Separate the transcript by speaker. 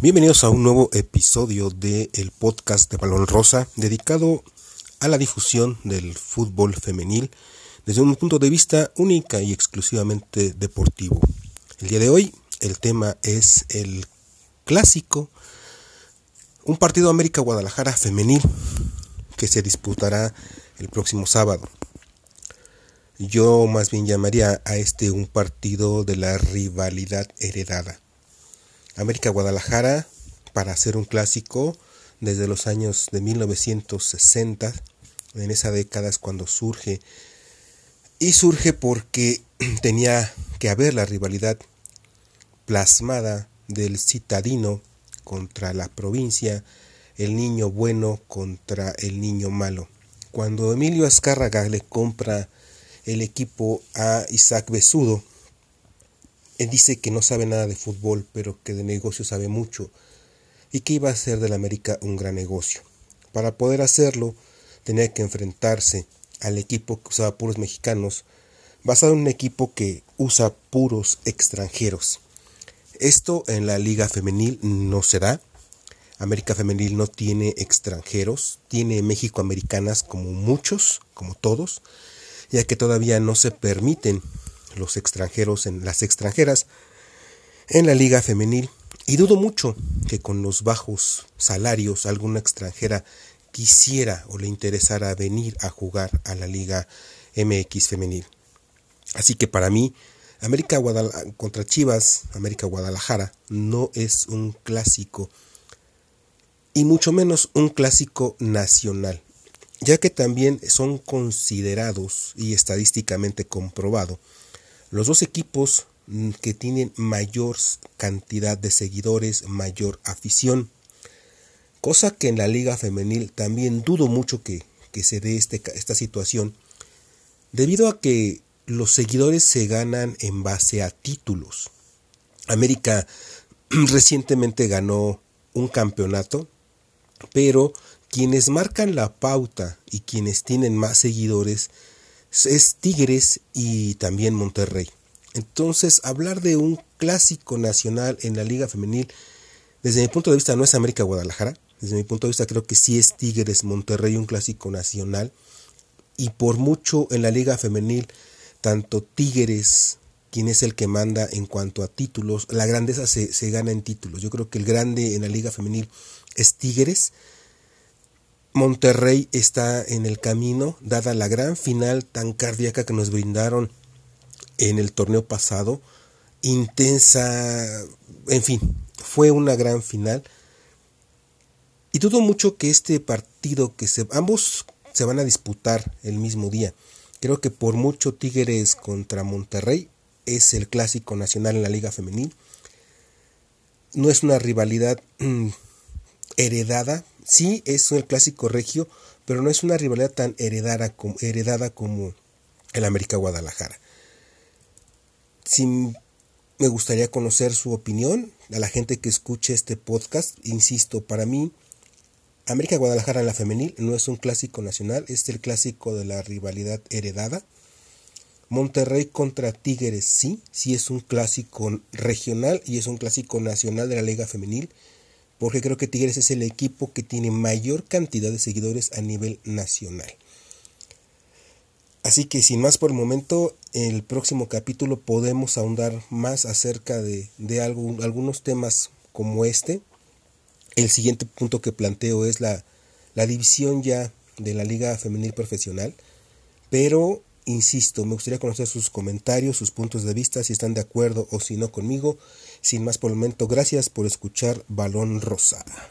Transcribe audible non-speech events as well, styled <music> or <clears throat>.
Speaker 1: Bienvenidos a un nuevo episodio del el podcast de Balón Rosa dedicado a la difusión del fútbol femenil desde un punto de vista única y exclusivamente deportivo. El día de hoy el tema es el clásico, un partido América Guadalajara femenil que se disputará el próximo sábado. Yo más bien llamaría a este un partido de la rivalidad heredada América Guadalajara para hacer un clásico desde los años de 1960. En esa década es cuando surge. Y surge porque <clears throat> tenía que haber la rivalidad plasmada del citadino contra la provincia, el niño bueno contra el niño malo. Cuando Emilio Azcárraga le compra el equipo a Isaac Besudo, él dice que no sabe nada de fútbol, pero que de negocio sabe mucho y que iba a hacer del América un gran negocio. Para poder hacerlo, tenía que enfrentarse al equipo que usaba puros mexicanos, basado en un equipo que usa puros extranjeros. Esto en la liga femenil no se da. América femenil no tiene extranjeros, tiene México americanas como muchos, como todos, ya que todavía no se permiten los extranjeros en las extranjeras en la liga femenil y dudo mucho que con los bajos salarios alguna extranjera quisiera o le interesara venir a jugar a la liga MX femenil. Así que para mí América contra Chivas, América Guadalajara no es un clásico y mucho menos un clásico nacional, ya que también son considerados y estadísticamente comprobado los dos equipos mm, que tienen mayor cantidad de seguidores, mayor afición. Cosa que en la liga femenil también dudo mucho que, se dé este, esta situación, debido a que los seguidores se ganan en base a títulos. América <clears throat> recientemente ganó un campeonato, pero quienes marcan la pauta y quienes tienen más seguidores es Tigres y también Monterrey. Entonces, hablar de un clásico nacional en la Liga Femenil, desde mi punto de vista, no es América Guadalajara. Desde mi punto de vista, creo que sí es Tigres Monterrey un clásico nacional. Y por mucho en la Liga Femenil, tanto Tigres, quien es el que manda en cuanto a títulos, la grandeza se, se gana en títulos. Yo creo que el grande en la Liga Femenil es Tigres Monterrey está en el camino, dada la gran final tan cardíaca que nos brindaron en el torneo pasado, intensa, en fin, fue una gran final. Y dudo mucho que este partido, que se, ambos se van a disputar el mismo día. Creo que por mucho Tigres contra Monterrey es el clásico nacional en la Liga Femenil. No es una rivalidad mm, heredada, Sí, es el clásico regio, pero no es una rivalidad tan heredada como, heredada como el América Guadalajara. Si me gustaría conocer su opinión a la gente que escuche este podcast. Insisto, para mí, América Guadalajara en la femenil no es un clásico nacional, es el clásico de la rivalidad heredada. Monterrey contra Tigres sí, sí es un clásico regional y es un clásico nacional de la Liga Femenil porque creo que Tigres es el equipo que tiene mayor cantidad de seguidores a nivel nacional. Así que sin más por el momento, el próximo capítulo podemos ahondar más acerca de, algunos temas como este. El siguiente punto que planteo es la, la división ya de la Liga Femenil Profesional, pero Insisto, me gustaría conocer sus comentarios, sus puntos de vista, si están de acuerdo o si no conmigo. Sin más por el momento, gracias por escuchar Balón Rosada.